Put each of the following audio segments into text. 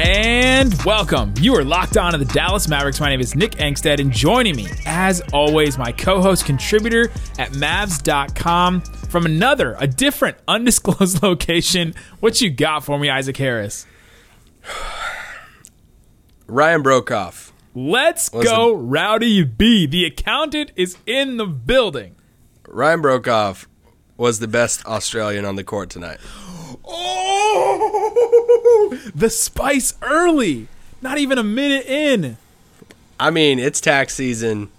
And welcome. You are locked on to the Dallas Mavericks. My name is Nick Angstadt, and joining me, as always, my co host contributor at Mavs.com from another, a different, undisclosed location. What you got for me, Isaac Harris? Ryan Broekhoff. Let's go, Rowdy B. The accountant is in the building. Ryan Broekhoff was the best Australian on the court tonight. Oh, the spice early. Not even a minute in. I mean, it's tax season,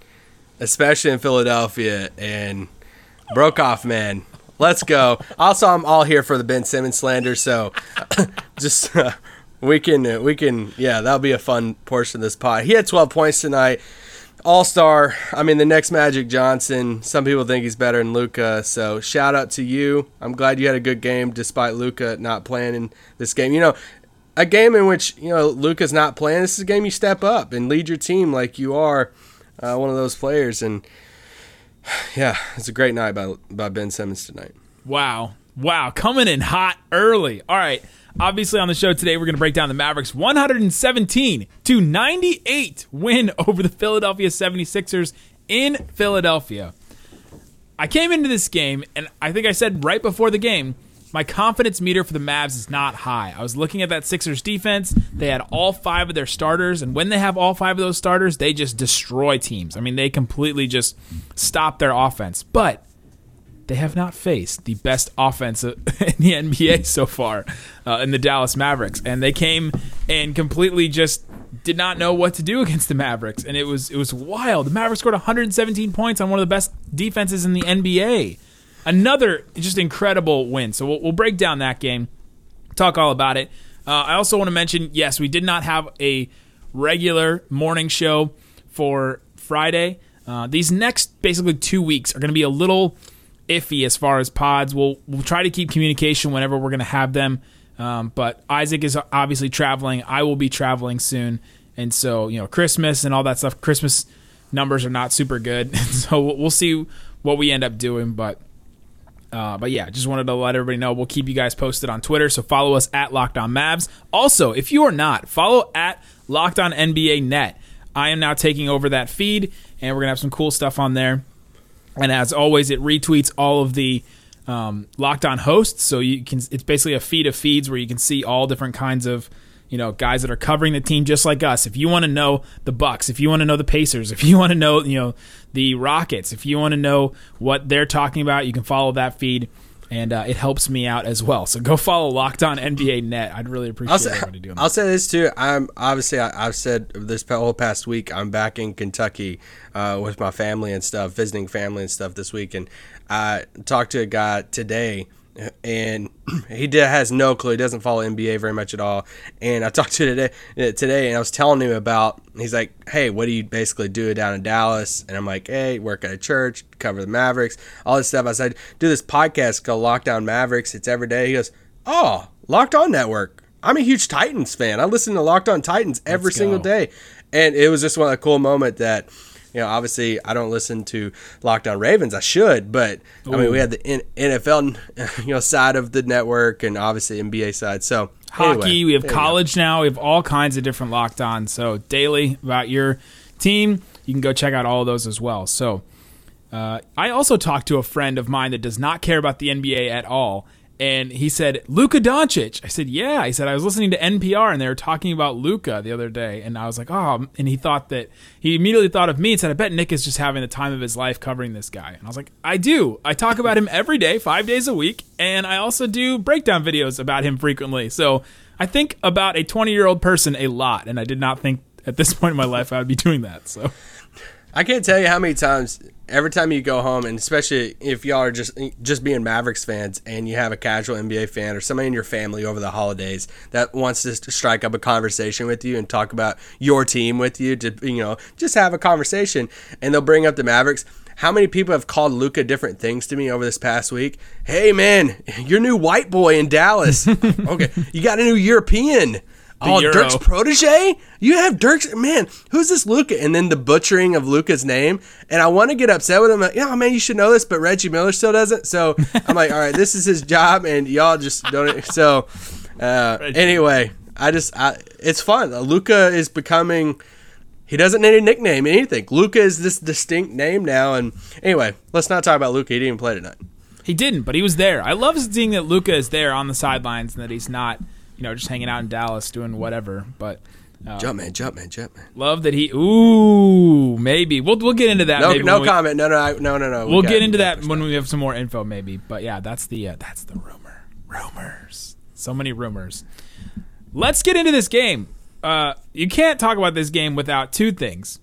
especially in Philadelphia, and Broekhoff, man, let's go. Also, I'm all here for the Ben Simmons slander, so just uh, we can uh, we can yeah, that'll be a fun portion of this pod. He had 12 points tonight. All star. I mean, the next Magic Johnson. Some people think he's better than Luka. So shout out to you. I'm glad you had a good game despite Luka not playing in this game. You know, a game in which you know Luka's not playing. This is a game you step up and lead your team like you are uh, one of those players. And yeah, it's a great night by by Ben Simmons tonight. Wow, wow, coming in hot early. All right. Obviously, on the show today, we're going to break down the Mavericks 117 to 98 win over the Philadelphia 76ers in Philadelphia. I came into this game, and I think I said right before the game, my confidence meter for the Mavs is not high. I was looking at that Sixers defense. They had all five of their starters, and when they have all five of those starters, they just destroy teams. I mean, they completely just stop their offense. But they have not faced the best offense in the NBA so far uh, in the Dallas Mavericks, and they came and completely just did not know what to do against the Mavericks, and it was it was wild. The Mavericks scored 117 points on one of the best defenses in the NBA. Another just incredible win. So we'll, we'll break down that game, talk all about it. Uh, I also want to mention, yes, we did not have a regular morning show for Friday. Uh, these next basically two weeks are going to be a little iffy as far as pods. We'll we'll try to keep communication whenever we're going to have them. Um, but Isaac is obviously traveling. I will be traveling soon, and so you know Christmas and all that stuff. Christmas numbers are not super good, so we'll see what we end up doing. But uh, but yeah, just wanted to let everybody know. We'll keep you guys posted on Twitter. So follow us at Locked On Mavs. Also, if you are not, follow at Locked On NBA Net. I am now taking over that feed, and we're gonna have some cool stuff on there. And as always, it retweets all of the um, locked on hosts. So you can it's basically a feed of feeds where you can see all different kinds of you know guys that are covering the team just like us. If you want to know the Bucks, if you want to know the Pacers, if you want to know you know the Rockets, if you want to know what they're talking about, you can follow that feed. And uh, it helps me out as well. So go follow Locked On NBA Net. I'd really appreciate I'll say, everybody doing that. I'll say this too. I'm obviously I, have said this whole past week I'm back in Kentucky uh, with my family and stuff, visiting family and stuff this week, and I talked to a guy today and he did, has no clue. He doesn't follow NBA very much at all. And I talked to him today, uh, today, and I was telling him about. He's like, "Hey, what do you basically do down in Dallas?" And I'm like, "Hey, work at a church, cover the Mavericks, all this stuff." I said, "Do this podcast called Locked On Mavericks. It's every day." He goes, "Oh, Locked On Network. I'm a huge Titans fan. I listen to Locked On Titans every single day." And it was just one a cool moment that you know, obviously I don't listen to Locked On Ravens. I should, but I mean, we had the NFL, you know, side of the network and obviously NBA side. So hockey. anyway, we have there you go. college now. We have all kinds of different locked on. So daily about your team, you can go check out all of those as well. So uh, I also talked to a friend of mine that does not care about the NBA at all. And he said, Luka Doncic. I said, yeah. He said, I was listening to NPR and they were talking about Luka the other day. And I was like, oh. And he thought that, he immediately thought of me and said, I bet Nick is just having the time of his life covering this guy. And I was like, I do. I talk about him every day, five days a week. And I also do breakdown videos about him frequently. So I think about a 20 year old person a lot. And I did not think at this point in my life I would be doing that. So I can't tell you how many times every time you go home, and especially if y'all are just just being Mavericks fans, and you have a casual NBA fan or somebody in your family over the holidays that wants to strike up a conversation with you and talk about your team with you, to you know just have a conversation, and they'll bring up the Mavericks. how many people have called Luka different things to me over this past week? Hey man, your new white boy in Dallas. okay, you got a new European. Oh, Euro. Dirk's protege? You have Dirk's man. Who's this Luka? And then the butchering of Luka's name. And I want to get upset with him. Like, yeah, man, you should know this, but Reggie Miller still doesn't. So I'm like, all right, this is his job, and y'all just don't. So uh, anyway, I just, I, it's fun. Luka is becoming. He doesn't need a nickname, anything. Luka is this distinct name now. And anyway, let's not talk about Luka. He didn't even play tonight. He didn't, but he was there. I love seeing that Luka is there on the sidelines and that he's not, you know, just hanging out in Dallas doing whatever. But Jump man, jump man, jump man. love that he. Ooh, maybe we'll we'll get into that. No, maybe no when we- comment. No, no, I- no, no, no. We We'll get into we that when we have some more info, maybe. But yeah, that's the uh, that's the rumor. Rumors. So many rumors. Let's get into this game. Uh, you can't talk about this game without two things.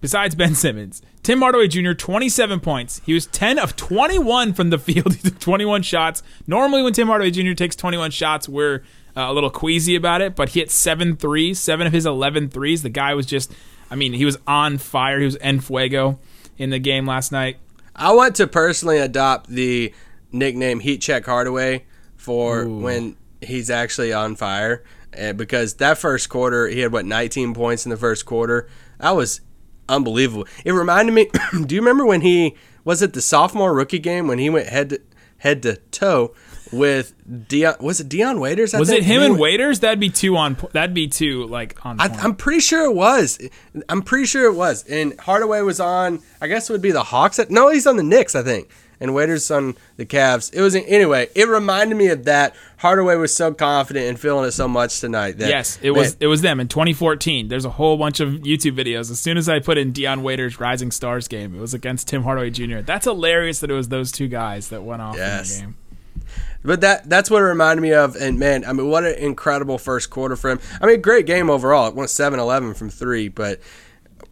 Besides Ben Simmons, Tim Hardaway Jr. 27 points. He was 10 of 21 from the field. He took 21 shots. Normally, when Tim Hardaway Jr. takes 21 shots, we're uh, a little queasy about it. But he hit seven threes, seven of his 11 threes. The guy was just, I mean, he was on fire. He was en fuego in the game last night. I want to personally adopt the nickname Heat Check Hardaway for when he's actually on fire. Uh, because that first quarter, he had what 19 points in the first quarter. That was unbelievable. It reminded me. do you remember when he was it the sophomore rookie game when he went head to, head to toe with Dion? Was it Dion Waiters? I Was it him and Waiters? That'd be two on. That'd be two like on. I. I'm pretty sure it was. I'm pretty sure it was. And Hardaway was on. I guess it would be the Hawks. No, he's on the Knicks, I think. And Waiters on the Cavs. It was anyway. It reminded me of that. Hardaway was so confident and feeling it so much tonight. That, yes, it was. It was them in 2014. There's a whole bunch of YouTube videos. As soon as I put in Dion Waiters' Rising Stars game, it was against Tim Hardaway Jr. That's hilarious that it was those two guys that went off Yes. in the game. But that that's what it reminded me of. And man, I mean, what an incredible first quarter for him. I mean, great game overall. It went 7-11 from three, but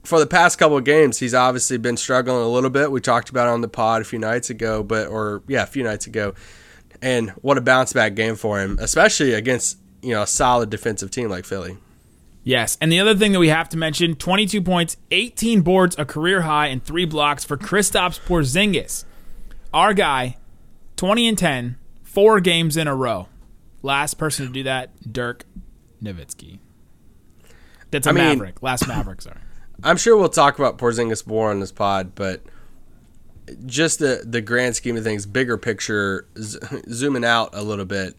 for the past couple of games, he's obviously been struggling a little bit. We talked about on the pod a few nights ago, but or yeah, a few nights ago. And what a bounce back game for him, especially against you know a solid defensive team like Philly. Yes, and the other thing that we have to mention: 22 points, 18 boards, a career high, and three blocks for Kristaps Porzingis. Our guy, 20 and 10, four games in a row. Last person to do that, Dirk Nowitzki. That's a I mean- Maverick. Last Maverick, sorry. I'm sure we'll talk about Porzingis more on this pod, but just the the grand scheme of things, bigger picture, z- zooming out a little bit,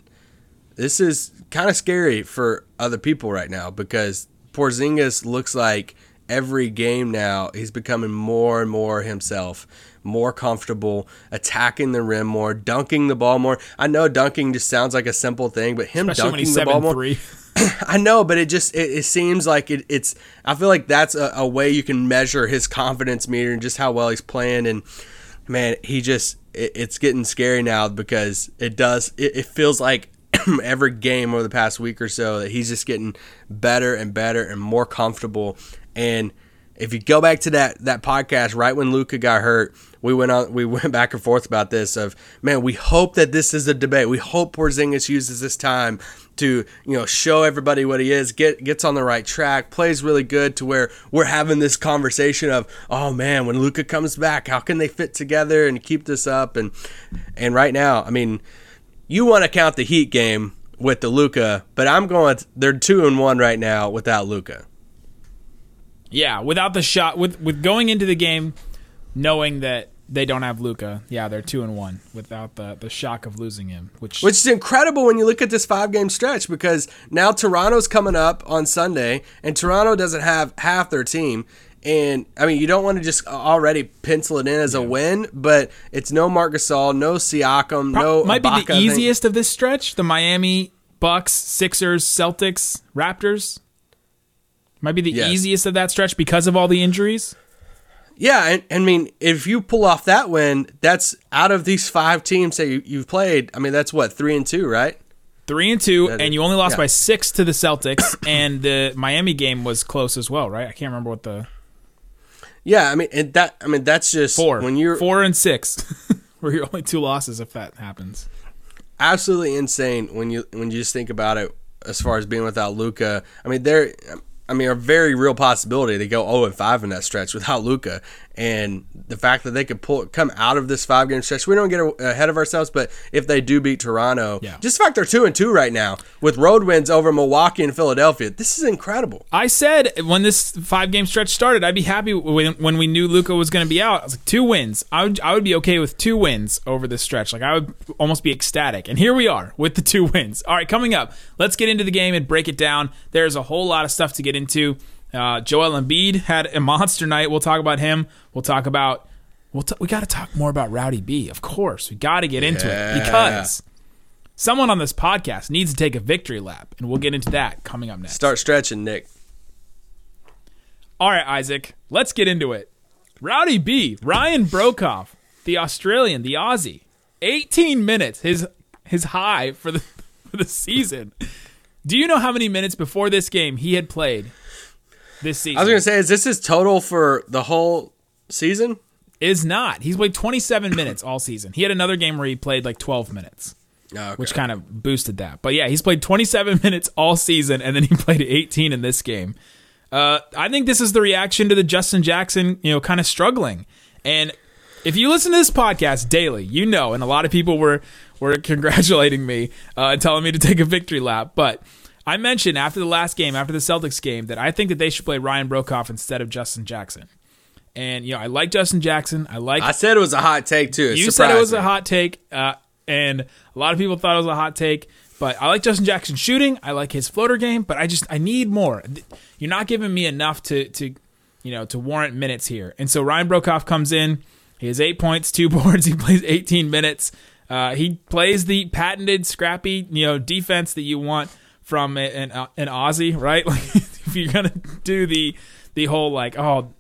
this is kind of scary for other people right now because Porzingis looks like every game now he's becoming more and more himself, more comfortable, attacking the rim more, dunking the ball more. I know dunking just sounds like a simple thing, but him Especially dunking the ball 7 more. 3. I know, but it just it, it seems like it, it's. I feel like that's a, a way you can measure his confidence meter and just how well he's playing. And man, he just it, it's getting scary now because it does. It, it feels like every game over the past week or so that he's just getting better and better and more comfortable. And if you go back to that that podcast right when Luka got hurt, we went on we went back and forth about this of man, we hope that this is a debate. We hope Porzingis uses this time to you know show everybody what he is, get gets on the right track, plays really good to where we're having this conversation of oh man, when Luka comes back, how can they fit together and keep this up and and right now, I mean, you want to count the Heat game with the Luka, but I'm going they're two and one right now without Luka. Yeah, without the shot, with with going into the game, knowing that they don't have Luka. Yeah, they're two and one without the the shock of losing him. Which, Which is incredible when you look at this five game stretch because now Toronto's coming up on Sunday and Toronto doesn't have half their team. And I mean, you don't want to just already pencil it in as a win, but it's no Marc Gasol, no Siakam, no. might be Ibaka, I the easiest of this stretch. The Miami Bucks, Sixers, Celtics, Raptors. Might be the Yes. easiest of that stretch because of all the injuries. Yeah, and, and I mean, if you pull off that win, that's out of these five teams that you, you've played. I mean, that's what three and two, right? Three and two, That and is- you only lost yeah. by six to the Celtics, and the Miami game was close as well, right? I can't remember what the Yeah, I mean, and that I mean, that's just four when you're four and six were your only two losses if that happens. absolutely insane when you when you just think about it as far as being without Luka. I mean, there I mean a very real possibility to go 0 and 5 in that stretch without Luka. And the fact that they could pull come out of this five game stretch, we don't get ahead of ourselves. But if they do beat Toronto, Yeah. just the fact they're two and two right now with road wins over Milwaukee and Philadelphia, this is incredible. I said when this five game stretch started, I'd be happy when, when we knew Luka was going to be out. I was like, two wins. I would, I would be okay with two wins over this stretch. Like, I would almost be ecstatic. And here we are with the two wins. All right, coming up, let's get into the game and break it down. There's a whole lot of stuff to get into. Uh, Joel Embiid had a monster night. We'll talk about him. We'll talk about. We'll t- we got to talk more about Rowdy B. Of course, we got to get into it because someone on this podcast needs to take a victory lap, and we'll get into that coming up next. Start stretching, Nick. All right, Isaac, let's get into it. Rowdy B, Ryan Broekhoff, the Australian, the Aussie, 18 minutes, his his high for the for the season. Do you know how many minutes before this game he had played this season? I was gonna say, is this his total for the whole season? is not. He's played 27 minutes all season. He had another game where he played like 12 minutes, Oh, which kind of boosted that. But yeah, he's played 27 minutes all season, and then he played 18 in this game. Uh, I think this is the reaction to the Justin Jackson, you know, kind of struggling. And if you listen to this podcast daily, you know, and a lot of people were were congratulating me uh, and telling me to take a victory lap. But I mentioned after the last game, after the Celtics game, that I think that they should play Ryan Broekhoff instead of Justin Jackson. And you know, I like Justin Jackson. I like I said it was a hot take too. It you said it was a hot take, uh, and a lot of people thought it was a hot take. But I like Justin Jackson shooting. I like his floater game. But I just I need more. You're not giving me enough to to you know to warrant minutes here. And so Ryan Broekhoff comes in. He has eight points, two boards. He plays 18 minutes. Uh, he plays the patented scrappy you know defense that you want from an uh, an Aussie, right? Like if you're gonna do the the whole like oh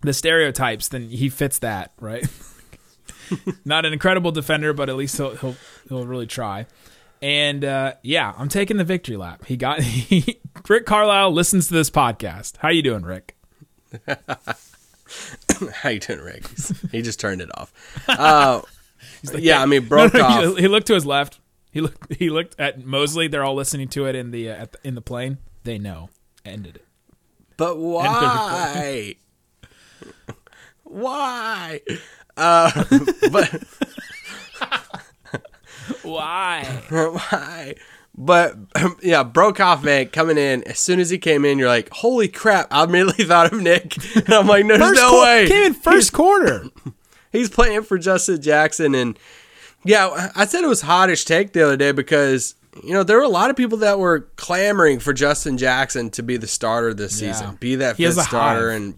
the stereotypes, then he fits that, right? Not an incredible defender, but at least he'll he'll, he'll really try. And uh, yeah, I'm taking the victory lap. He got he, Rick Carlisle listens to this podcast. How you doing, Rick? How you doing, Rick? He just turned it off. Uh, yeah, I mean, No, broke no, off. he, he looked to his left. He looked he looked at Mosley. They're all listening to it in the, uh, at the in the plane. They know. Ended it. But why? why? Uh, but Why? why? But yeah, Broekhoff man coming in as soon as he came in, you're like, holy crap! I immediately thought of Nick, and I'm like, there's no quar- way Came in first quarter. he's playing for Justin Jackson, and yeah, I said it was hottish take the other day because you know there were a lot of people that were clamoring for Justin Jackson to be the starter this Yeah. season, be that He fifth starter, hive. and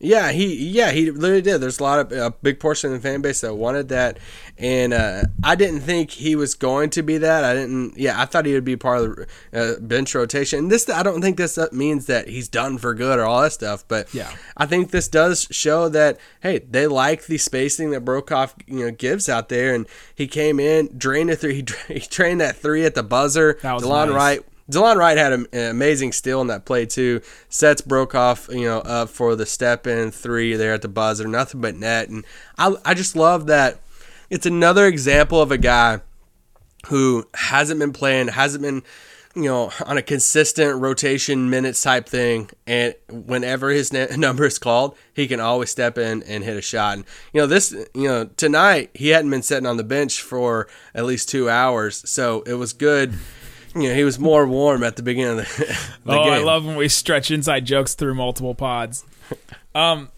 yeah, he yeah he literally did. There's a lot of a big portion of the fan base that wanted that, and uh, I didn't think he was going to be that. I didn't. Yeah, I thought he would be part of the uh, bench rotation. And this I don't think this means that he's done for good or all that stuff, but Yeah. I think this does show that hey, they like the spacing that Broekhoff you know gives out there, and he came in, drained a three, he, dra- he trained that three at the buzzer. That was Delon nice. Wright, Delon Wright had an amazing steal in that play too. Sets Broekhoff, you know up for the step in three there at the buzzer, nothing but net, and I I just love that. It's another example of a guy who hasn't been playing, hasn't been, you know, on a consistent rotation minutes type thing. And whenever his n- number is called, he can always step in and hit a shot. And, you know, this, you know, tonight he hadn't been sitting on the bench for at least two hours. So it was good. You know, he was more warm at the beginning of the, the oh, game. I love when we stretch inside jokes through multiple pods. Um,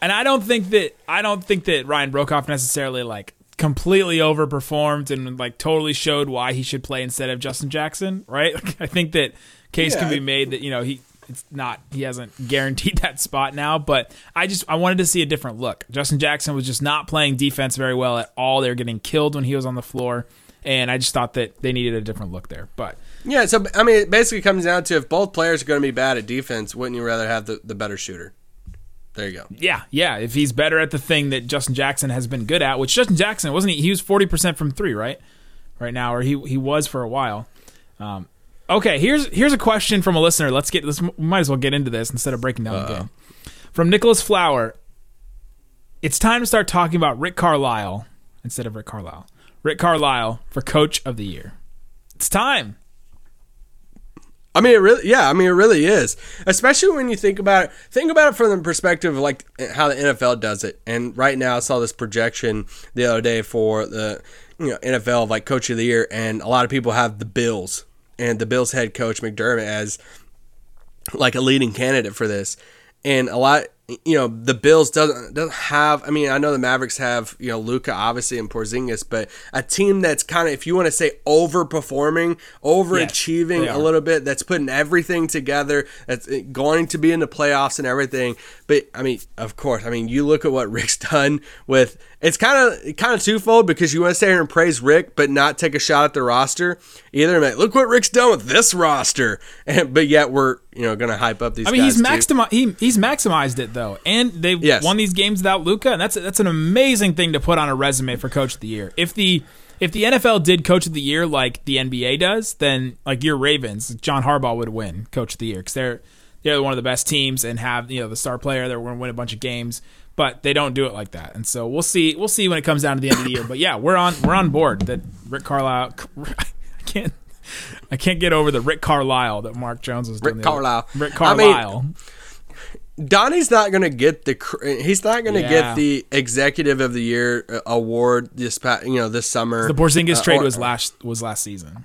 and I don't think that I don't think that Ryan Broekhoff necessarily like completely overperformed and like totally showed why he should play instead of Justin Jackson, right? Like, I think that case can be made that you know he it's not he hasn't guaranteed that spot now, but I just I wanted to see a different look. Justin Jackson was just not playing defense very well at all. They were getting killed when he was on the floor, and I just thought that they needed a different look there. But Yeah, so I mean, it basically comes down to if both players are going to be bad at defense, wouldn't you rather have the, the better shooter? There you go. Yeah, yeah. If he's better at the thing that Justin Jackson has been good at, which Justin Jackson wasn't he? He was forty percent from three, right? Right now, or he he was for a while. Um, okay, here's here's a question from a listener. Let's get let's we might as well get into this instead of breaking down the game. From Nicholas Flower, it's time to start talking about Rick Carlisle instead of Rick Carlisle. Rick Carlisle for Coach of the Year. It's time. I mean, it really, yeah. I mean, it really is. Especially when you think about it. Think about it from the perspective of like how the NFL does it. And right now, I saw this projection the other day for the you know NFL like coach of the year, and a lot of people have the Bills and the Bills head coach McDermott as like a leading candidate for this. And a lot, you know, the Bills doesn't doesn't have. I mean, I know the Mavericks have you know Luka obviously and Porzingis, but a team that's kind of, if you want to say, overperforming, overachieving they a little bit, that's putting everything together, that's uh, going to be in the playoffs and everything. But I mean, of course, I mean, you look at what Rick's done with. It's kind of kind of twofold because you want to stay here and praise Rick, but not take a shot at the roster. Either like, look what Rick's done with this roster, and but yet we're you know going to hype up these. I mean, he's guys too. maximi- he, he's maximized it though, and they've Yes. won these games without Luka, and that's that's an amazing thing to put on a resume for Coach of the Year. If the if the NFL did Coach of the Year like the NBA does, then like your Ravens, John Harbaugh would win Coach of the Year because they're they're one of the best teams and have you know the star player that going to win a bunch of games, but they don't do it like that. And so we'll see we'll see when it comes down to the end of the year. But yeah, we're on we're on board that Rick Carlisle. I can't. I can't get over the Rick Carlisle that Mark Jones was doing. Rick Carlisle. Rick I mean, Carlisle. Donnie's not going to get the he's not going to Yeah. get the executive of the year uh, award this pa- you know this summer. The Porzingis Uh, trade or- was last was last season.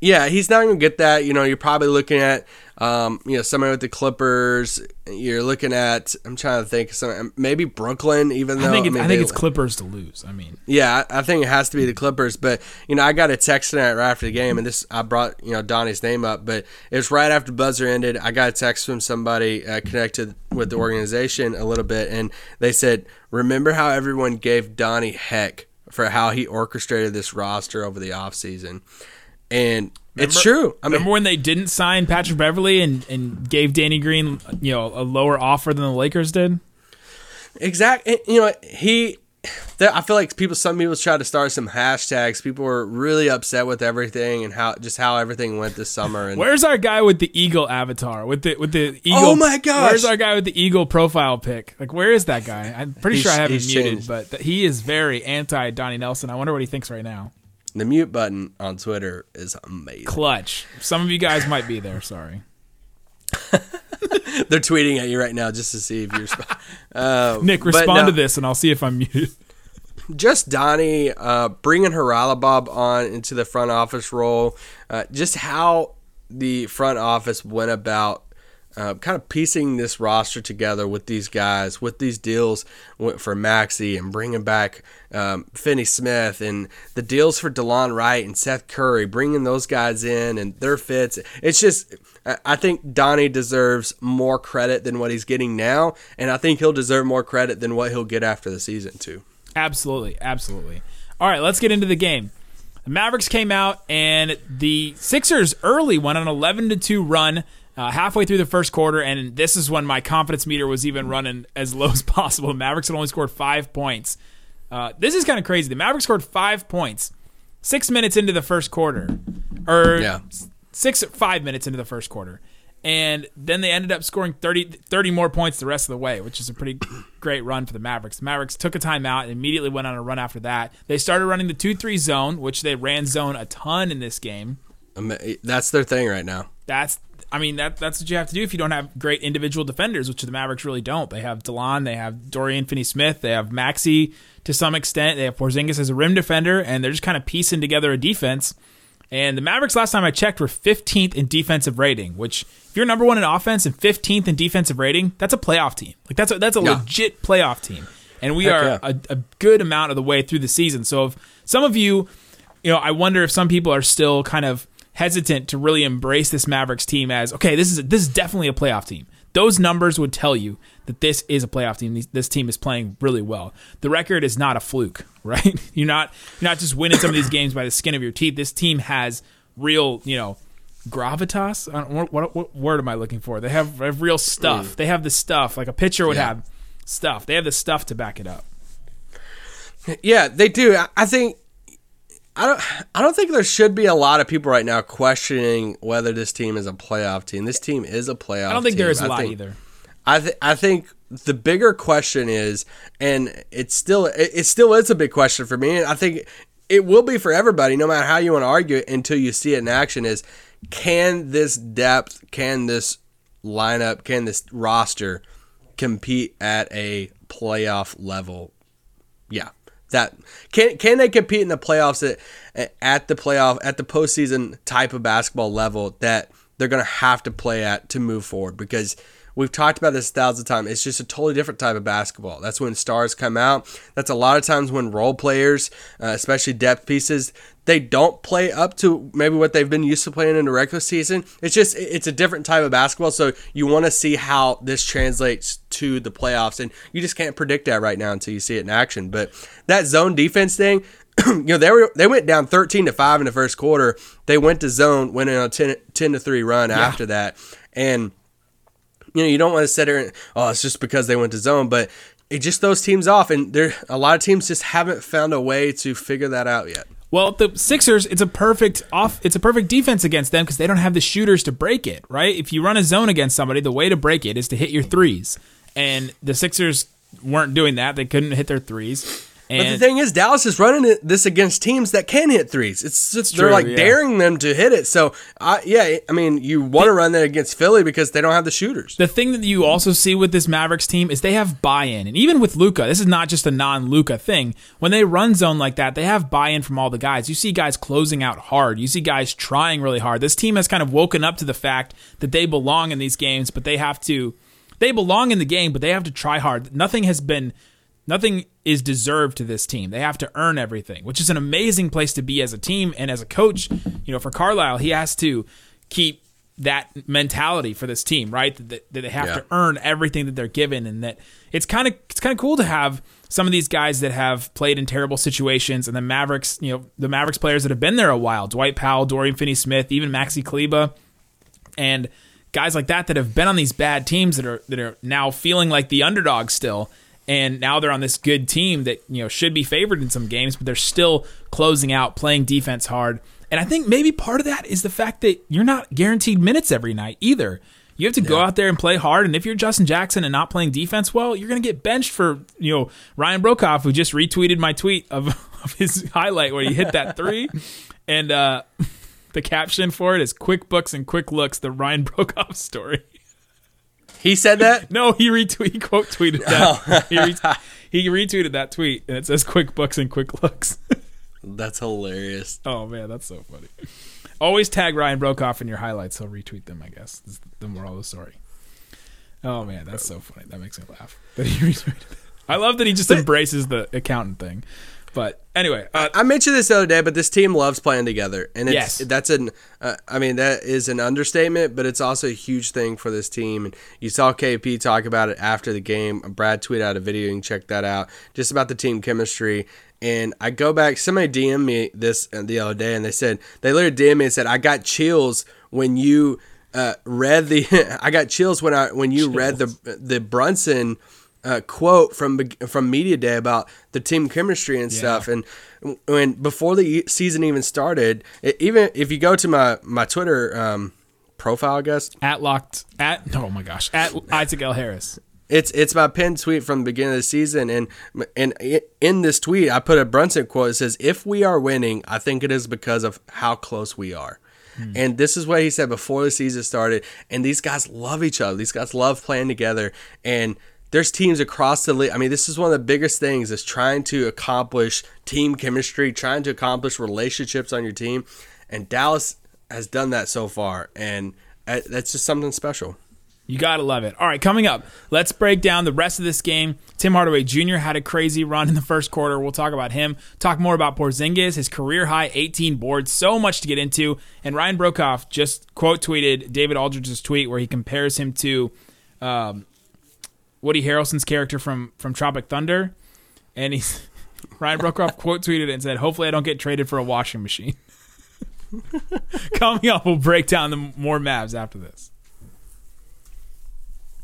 Yeah, he's not going to get that. You know, you're probably looking at um, you know somebody with the Clippers. You're looking at I'm trying to think some maybe Brooklyn even though I think it, I, mean, think they- it's Clippers to lose. I mean, Yeah, I I think it has to be the Clippers. But you know, I got a text tonight right after the game, and this I brought you know Donnie's name up, but it was right after buzzer ended. I got a text from somebody uh, connected with the organization a little bit, and they said, "Remember how everyone gave Donnie heck for how he orchestrated this roster over the offseason? And it's true. I mean, remember when they didn't sign Patrick Beverley and, and gave Danny Green you know a lower offer than the Lakers did? Exact. and, You know, he. I feel like people. Some people try to start some hashtags. People were really upset with everything and how just how everything went this summer. And Where's our guy with the eagle avatar with the with the oh eagle? Oh my gosh! Where's our guy with the eagle profile pic? Like, where is that guy? I'm pretty He's- sure I have him muted, changed. but th- he is very anti Donnie Nelson. I wonder what he thinks right now. The mute button on Twitter is amazing. Clutch. Some of you guys might be there. Sorry. They're tweeting at you right now just to see if you're. Sp- uh, Nick, respond no, to this, and I'll see if I'm muted. Just Donnie uh, bringing Haralabob on into the front office role. Uh, just how the front office went about uh, kind of piecing this roster together with these guys, with these deals for Maxi and bringing back um, Finney Smith and the deals for DeLon Wright and Seth Curry, bringing those guys in and their fits. It's just, I- think Donnie deserves more credit than what he's getting now, and I think he'll deserve more credit than what he'll get after the season too. Absolutely, absolutely. All right, let's get into the game. The Mavericks came out and the Sixers early went on an 11 to 2 run uh, halfway through the first quarter and this is when my confidence meter was even running as low as possible. The Mavericks had only scored 5 points. Uh, this is kind of crazy. The Mavericks scored 5 points 6 minutes into the first quarter. Or Yeah. six five minutes into the first quarter and then they ended up scoring 30, 30 more points the rest of the way which is a pretty great run for the mavericks the mavericks took a timeout and immediately went on a run after that they started running the 2-3 zone which they ran zone a ton in this game That's their thing right now. That's I mean that that's what you have to do if you don't have great individual defenders, which the Mavericks really don't. They have Delon, they have Dorian Finney-Smith, they have Maxi to some extent, they have Porzingis as a rim defender, and they're just kind of piecing together a defense. And the Mavericks last time I checked were 15th in defensive rating, which if you're number one in offense and 15th in defensive rating, that's a playoff team. Like that's a, that's a Yeah. legit playoff team. And we Heck are yeah. a, a good amount of the way through the season. So if some of you, you know, I wonder if some people are still kind of hesitant to really embrace this Mavericks team as okay, this is this is definitely a playoff team. Those numbers would tell you that this is a playoff team. This team is playing really well. The record is not a fluke, right? You're not you're not just winning some of these games by the skin of your teeth. This team has real, you know, gravitas. I don't, what, what, what word am I looking for? They have, have real stuff. Mm. They have the stuff like a pitcher would Yeah. have stuff. They have the stuff to back it up. Yeah, they do. I think I don't I don't think there should be a lot of people right now questioning whether this team is a playoff team. This team is a playoff I don't think team. there is a I lot think- either. I th- I think the bigger question is, and it's still it, it still is a big question for me. And I think it will be for everybody, no matter how you want to argue it until you see it in action. Is can this depth, can this lineup, can this roster compete at a playoff level? Yeah, that can can they compete in the playoffs at at the playoff at the postseason type of basketball level that they're gonna have to play at to move forward? Because we've talked about this a thousand times. It's just a totally different type of basketball. That's when stars come out. That's a lot of times when role players, uh, especially depth pieces, they don't play up to maybe what they've been used to playing in the regular season. It's just it's a different type of basketball. So you want to see how this translates to the playoffs, and you just can't predict that right now until you see it in action. But that zone defense thing. you know they were they went down 13 to 5 in the first quarter they went to zone went in on a 10, 10 to 3 run after that and you know, you don't want to sit there and oh, it's just because they went to zone, but it just throws teams off, and there a lot of teams just haven't found a way to figure that out yet. Well, the Sixers, it's a perfect off. It's a perfect defense against them because they don't have the shooters to break it. Right? If you run a zone against somebody, the way to break it is to hit your threes, and the Sixers weren't doing that. They couldn't hit their threes. And But the thing is, Dallas is running it- this against teams that can hit threes. It's just they're true, like yeah. daring them to hit it. So, I yeah, I mean, you want to run that against Philly because they don't have the shooters. The thing that you also see with this Mavericks team is they have buy-in, and even with Luka, this is not just a non-Luka thing. When they run zone like that, they have buy-in from all the guys. You see guys closing out hard. You see guys trying really hard. This team has kind of woken up to the fact that they belong in these games, but they have to. They belong in the game, but they have to try hard. Nothing has been. Nothing is deserved to this team. They have to earn everything, which is an amazing place to be as a team and as a coach. You know, for Carlisle, he has to keep that mentality for this team, right? That, that they have Yeah. to earn everything that they're given, and that it's kind of it's kind of cool to have some of these guys that have played in terrible situations, and the Mavericks, you know, the Mavericks players that have been there a while, Dwight Powell, Dorian Finney-Smith, even Maxi Kleber, and guys like that that have been on these bad teams that are that are now feeling like the underdog still and now they're on this good team that you know should be favored in some games but they're still closing out playing defense hard. And i think maybe part of that is the fact that you're not guaranteed minutes every night either. You have to go out there and play hard and if you're justin jackson and not playing defense well you're going to get benched for you know ryan broekhoff who just retweeted my tweet of, of his highlight where he hit that three. And uh the caption for it is QuickBooks and Quick Looks, the Ryan Broekhoff story. He said that. No, he retweet, he quote tweeted that. Oh. he, re- he retweeted that tweet, and it says QuickBooks and Quick Looks. That's hilarious. oh man, that's so funny. Always tag Ryan Broekhoff in your highlights. He'll retweet them. I guess is the moral of the story. Oh man, that's so funny. That makes me laugh. That he retweeted. I love that he just embraces the accountant thing. But anyway, uh, I mentioned this the other day, but this team loves playing together, and it's Yes. that's an uh, I mean that is an understatement, but it's also a huge thing for this team. And you saw KP talk about it after the game. Brad tweeted out a video. You can check that out, just about the team chemistry. And I go back. Somebody DM'd me this uh, the other day, and they said they literally DM'd me and said I got chills when you uh, read the. I got chills when I when you read the the Brunson uh, quote from from media day about the team chemistry and stuff. And when before the season even started e- even if you go to my my twitter um, profile i guess. At locked at oh my gosh at Isaac L. Harris. it's it's my pinned tweet from the beginning of the season. And and in this tweet i put a brunson quote. It says if we are winning i think it is because of how close we are. And this is what he said before the season started. And these guys love each other. These guys love playing together. And there's teams across the league. I mean, this is one of the biggest things is trying to accomplish team chemistry, trying to accomplish relationships on your team, and Dallas has done that so far, and uh, that's just something special. You gotta love it. All right, coming up, let's break down the rest of this game. Tim Hardaway Jr. had a crazy run in the first quarter. We'll talk about him. Talk more about Porzingis, his career high 18 boards. So much to get into. And Ryan Broekhoff just quote tweeted David Aldridge's tweet where he compares him to um, Woody Harrelson's character from from Tropic Thunder, and he's Ryan Broekhoff quote tweeted it and said, "Hopefully, I don't get traded for a washing machine." Coming up, we'll break down the more Mavs after this.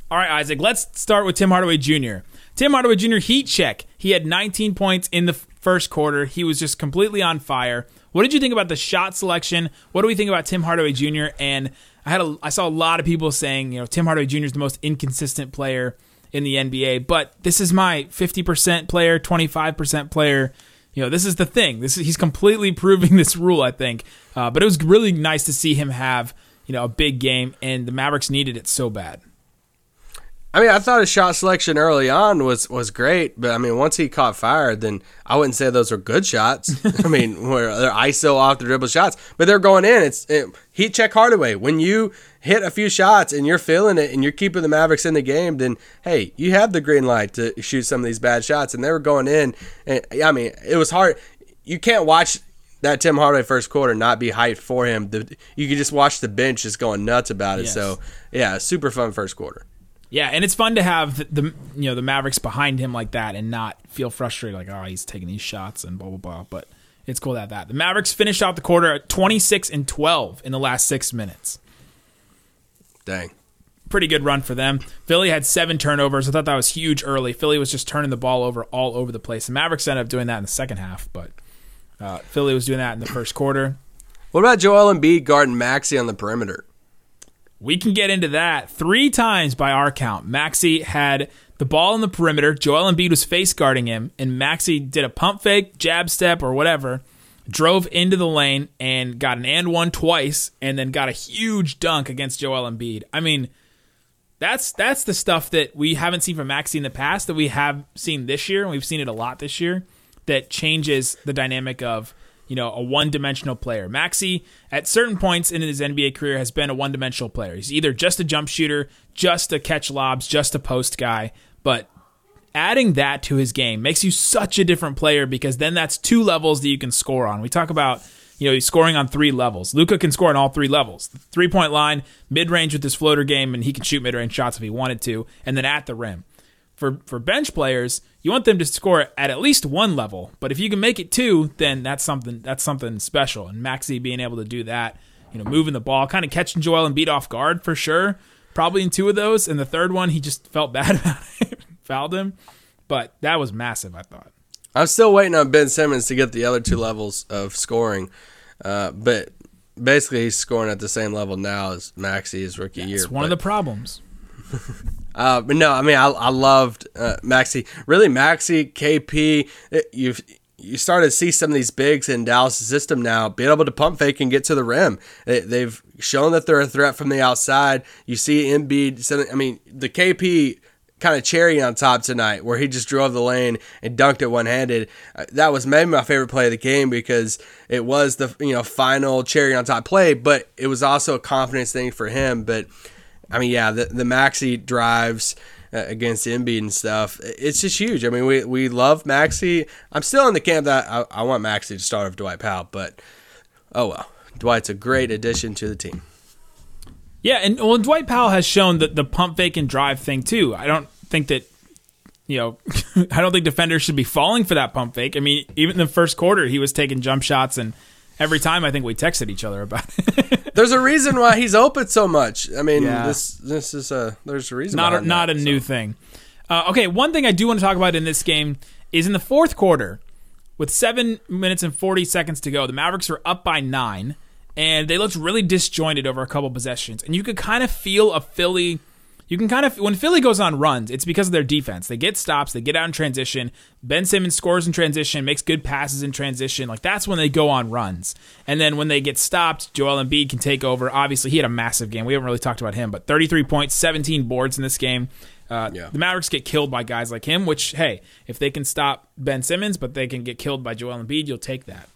All right, Isaac, let's start with Tim Hardaway Jr. Tim Hardaway Jr. heat check. He had 19 points in the first quarter. He was just completely on fire. What did you think about the shot selection? What do we think about Tim Hardaway Jr. And I had a, I saw a lot of people saying, you know, Tim Hardaway Jr. is the most inconsistent player in the NBA, but this is my 50% player, 25% player. you know, this is the thing. This is, he's completely proving this rule, I think. Uh, but it was really nice to see him have you know a big game, and the Mavericks needed it so bad. I mean, I thought his shot selection early on was was great, but I mean, once he caught fire, then I wouldn't say those were good shots. I mean, where they're ISO off the dribble shots, but they're going in. It's it, heat check Hardaway. When you hit a few shots and you're feeling it and you're keeping the Mavericks in the game, then hey, you have the green light to shoot some of these bad shots, and they were going in. And I mean, it was hard. You can't watch that Tim Hardaway first quarter not be hyped for him. The, you could just watch the bench just going nuts about it. Yes. So yeah, super fun first quarter. Yeah, and it's fun to have the, the you know the Mavericks behind him like that and not feel frustrated like oh he's taking these shots and blah blah blah. But it's cool to have that. The Mavericks finished out the quarter at 26 and 12 in the last six minutes. Dang. Pretty good run for them. Philly had seven turnovers. I thought that was huge early. Philly was just turning the ball over all over the place. The Mavericks ended up doing that in the second half, but uh, Philly was doing that in the first quarter. What about Joel Embiid guarding Maxi on the perimeter? We can get into that three times by our count. Maxi had the ball in the perimeter. Joel Embiid was face guarding him, and Maxi did a pump fake, jab step, or whatever, drove into the lane and got an and one twice, and then got a huge dunk against Joel Embiid. I mean, that's that's the stuff that we haven't seen from Maxi in the past that we have seen this year, and we've seen it a lot this year. That changes the dynamic of you know, a one dimensional player. Maxi, at certain points in his NBA career, has been a one dimensional player. He's either just a jump shooter, just a catch lobs, just a post guy. But adding that to his game makes you such a different player because then that's two levels that you can score on. We talk about, you know, he's scoring on three levels. Luka can score on all three levels the three point line, mid range with his floater game, and he can shoot mid range shots if he wanted to, and then at the rim. For, for bench players, you want them to score at at least one level. But if you can make it two, then that's something that's something special. And Maxi being able to do that, you know, moving the ball, kind of catching Joel Embiid off guard for sure. Probably in two of those. And the third one, he just felt bad about it, fouled him. But that was massive, I thought. I'm still waiting on Ben Simmons to get the other two levels of scoring, uh, but basically he's scoring at the same level now as Maxi his rookie year. It's one of the problems. Uh, but no, I mean, I, I loved uh, Maxi. Really, Maxi, KP. You've you started to see some of these bigs in Dallas' system now being able to pump fake and get to the rim. They, they've shown that they're a threat from the outside. You see Embiid. I mean, the KP kind of cherry on top tonight, where he just drove the lane and dunked it one handed. Uh, that was maybe my favorite play of the game because it was the you know final cherry on top play, but it was also a confidence thing for him. But I mean, yeah, the the Maxi drives uh, against Embiid and stuff. It's just huge. I mean, we we love Maxi. I'm still in the camp that I, I want Maxi to start with Dwight Powell, but oh well, Dwight's a great addition to the team. Yeah, and well, Dwight Powell has shown that the pump fake and drive thing too. I don't think that you know, I don't think defenders should be falling for that pump fake. I mean, even in the first quarter, he was taking jump shots, and every time I think we texted each other about it. There's a reason why he's open so much. I mean, Yeah. this this is a there's a reason. not a, not that, a so. new thing. Uh, okay, one thing I do want to talk about in this game is in the fourth quarter, with seven minutes and forty seconds to go, the Mavericks are up by nine, and they looked really disjointed over a couple possessions, and you could kind of feel a Philly. You can kind of when Philly goes on runs, it's because of their defense. They get stops, they get out in transition. Ben Simmons scores in transition, makes good passes in transition. Like that's when they go on runs. And then when they get stopped, Joel Embiid can take over. Obviously, he had a massive game. We haven't really talked about him, but 33 points, 17 boards in this game. Uh, Yeah. The Mavericks get killed by guys like him, which hey, if they can stop Ben Simmons, but they can get killed by Joel Embiid, you'll take that.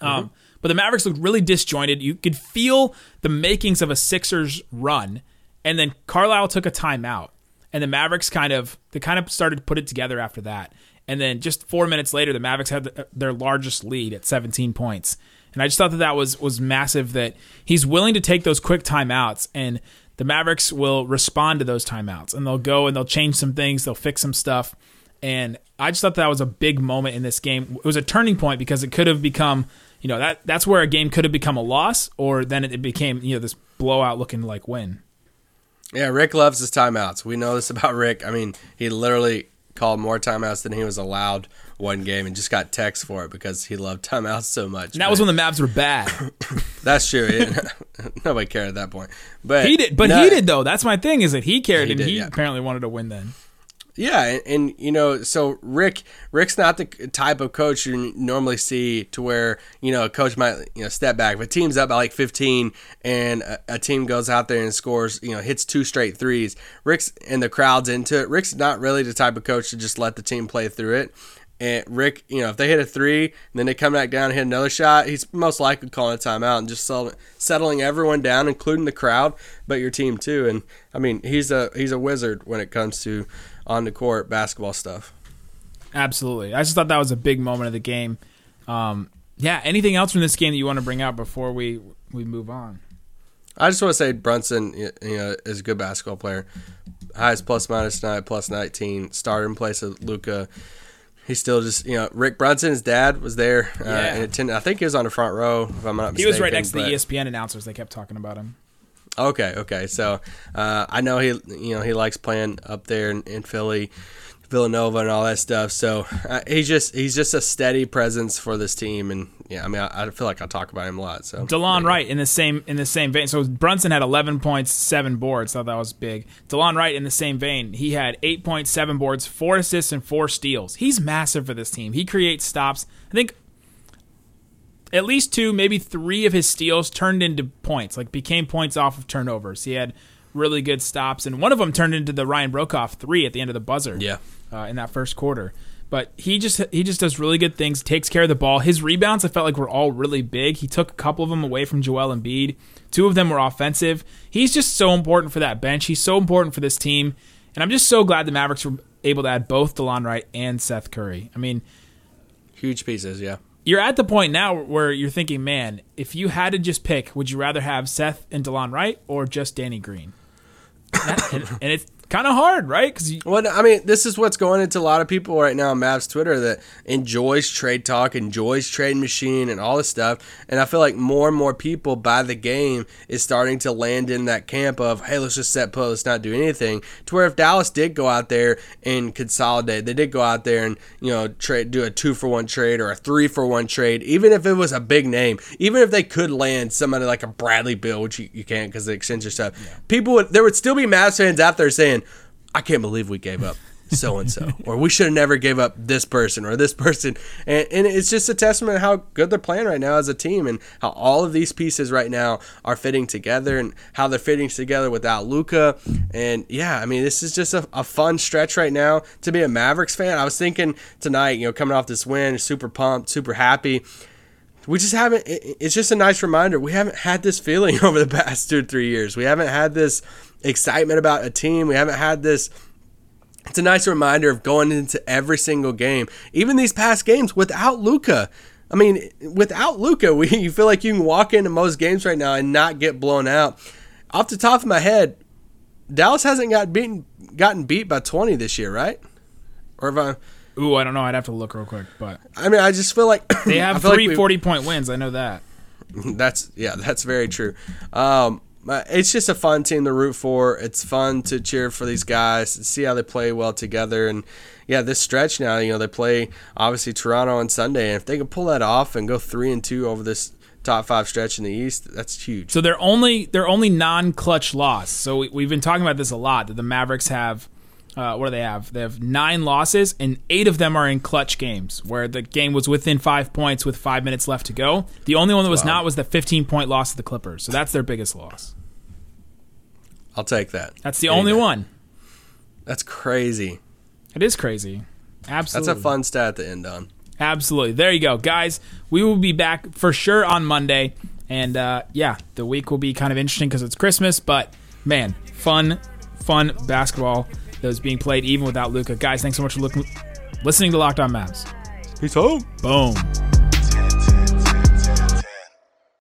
Um, but the Mavericks looked really disjointed. You could feel the makings of a Sixers run, and then Carlisle took a timeout, and the Mavericks kind of they kind of started to put it together after that. And then just four minutes later, the Mavericks had the, their largest lead at 17 points. And I just thought that that was was massive. That he's willing to take those quick timeouts, and the Mavericks will respond to those timeouts, and they'll go and they'll change some things, they'll fix some stuff. And I just thought that was a big moment in this game. It was a turning point because it could have become, you know, that that's where a game could have become a loss, or then it, it became, you know, this blowout looking like win. Yeah, Rick loves his timeouts. We know this about Rick. I mean, he literally called more timeouts than he was allowed one game and just got text for it because he loved timeouts so much. And that was when the Mavs were bad. That's true. He- Nobody cared at that point. But he did, but no, he did though. That's my thing is that he cared He and did, he yeah. apparently wanted to win then. Yeah, and, and you know, so Rick Rick's not the type of coach you normally see to where you know a coach might you know step back. If a team's up by like 15 and a, a team goes out there and scores, you know, hits two straight threes, Rick's and the crowd's into it. Rick's not really the type of coach to just let the team play through it. And Rick, you know, if they hit a three then they come back down and hit another shot, he's most likely calling a timeout and just settling everyone down, including the crowd, but your team too. And I mean, he's a he's a wizard when it comes to on the court basketball stuff. Absolutely. I just thought that was a big moment of the game. Um, yeah. Anything else from this game that you want to bring out before we we move on? I just want to say Brunson, you know, is a good basketball player. Highest plus minus tonight, plus nineteen. Started in place of Luka. He's still just, you know, Rick Brunson, his dad was there. Uh, Yeah. and attended, I think he was on the front row, if I'm not mistaken. He was right next to the ESPN announcers. They kept talking about him. Okay, okay. So uh, I know he, you know, he likes playing up there in, in Philly, Villanova, and all that stuff. So uh, he's just he's just a steady presence for this team, and yeah, I mean, I, I feel like I talk about him a lot. So DeLon Wright in the same in the same vein. So Brunson had 11 points, seven boards. Thought that was big. DeLon Wright in the same vein. He had eight points, seven boards, four assists, and four steals. He's massive for this team. He creates stops. I think at least two, maybe three of his steals turned into points, like became points off of turnovers. He had really good stops, and one of them turned into the Ryan Broekhoff three at the end of the buzzer. Yeah. uh, in that first quarter. But he just he just does really good things. Takes care of the ball. His rebounds I felt like were all really big. He took a couple of them away from Joel Embiid. Two of them were offensive. He's just so important for that bench. He's so important for this team, and I'm just so glad the Mavericks were able to add both DeLon Wright and Seth Curry. I mean, huge pieces. Yeah. You're at the point now where you're thinking, man, if you had to just pick, would you rather have Seth and DeLon Wright or just Danny Green? That- and, and it's kind of hard, right? Because Well, I mean, this is what's going into a lot of people right now on Mavs Twitter that enjoys trade talk, enjoys trade machine, and all this stuff. And I feel like more and more people by the game is starting to land in that camp of, hey, let's just set put, let's not do anything. To where if Dallas did go out there and consolidate, they did go out there and you know trade, do a two for one trade or a three for one trade, even if it was a big name, even if they could land somebody like a Bradley Beal, which you, you can't because the extension stuff, people would there would still be Mavs fans out there saying. I can't believe we gave up so and so, or we should have never gave up this person or this person, and, and it's just a testament to how good they're playing right now as a team, and how all of these pieces right now are fitting together, and how they're fitting together without Luka, and yeah, I mean this is just a, a fun stretch right now to be a Mavericks fan. I was thinking tonight, you know, coming off this win, super pumped, super happy. We just haven't it's just a nice reminder. We haven't had this feeling over the past two or three years. We haven't had this excitement about a team we haven't had this it's a nice reminder of going into every single game even these past games without luka i mean without luka we you feel like you can walk into most games right now and not get blown out off the top of my head dallas hasn't got beaten gotten beat by 20 this year right or if i ooh, I don't know. I'd have to look real quick, but i mean i just feel like they have like three we- 40 point wins. I know that. That's yeah, that's very true. Um, it's just a fun team to root for. It's fun to cheer for these guys, and see how they play well together. And yeah, this stretch now, you know, they play obviously Toronto on Sunday, and if they can pull that off and go three and two over this top five stretch in the East, that's huge. So they're only they're only non-clutch loss. So we, we've been talking about this a lot. That the Mavericks have, uh, what do they have? They have nine losses, and eight of them are in clutch games where the game was within five points with five minutes left to go. The only one that was not was the 15 point loss to the Clippers. So that's their biggest loss. I'll take that. That's the Any only one. That's crazy. It is crazy. Absolutely. That's a fun stat to end on. Absolutely. There you go, guys. We will be back for sure on Monday, and uh, yeah, the week will be kind of interesting because it's Christmas. But man, fun, fun basketball that was being played even without Luka. Guys, thanks so much for looking, listening to Locked On Mavs. Peace out. Boom.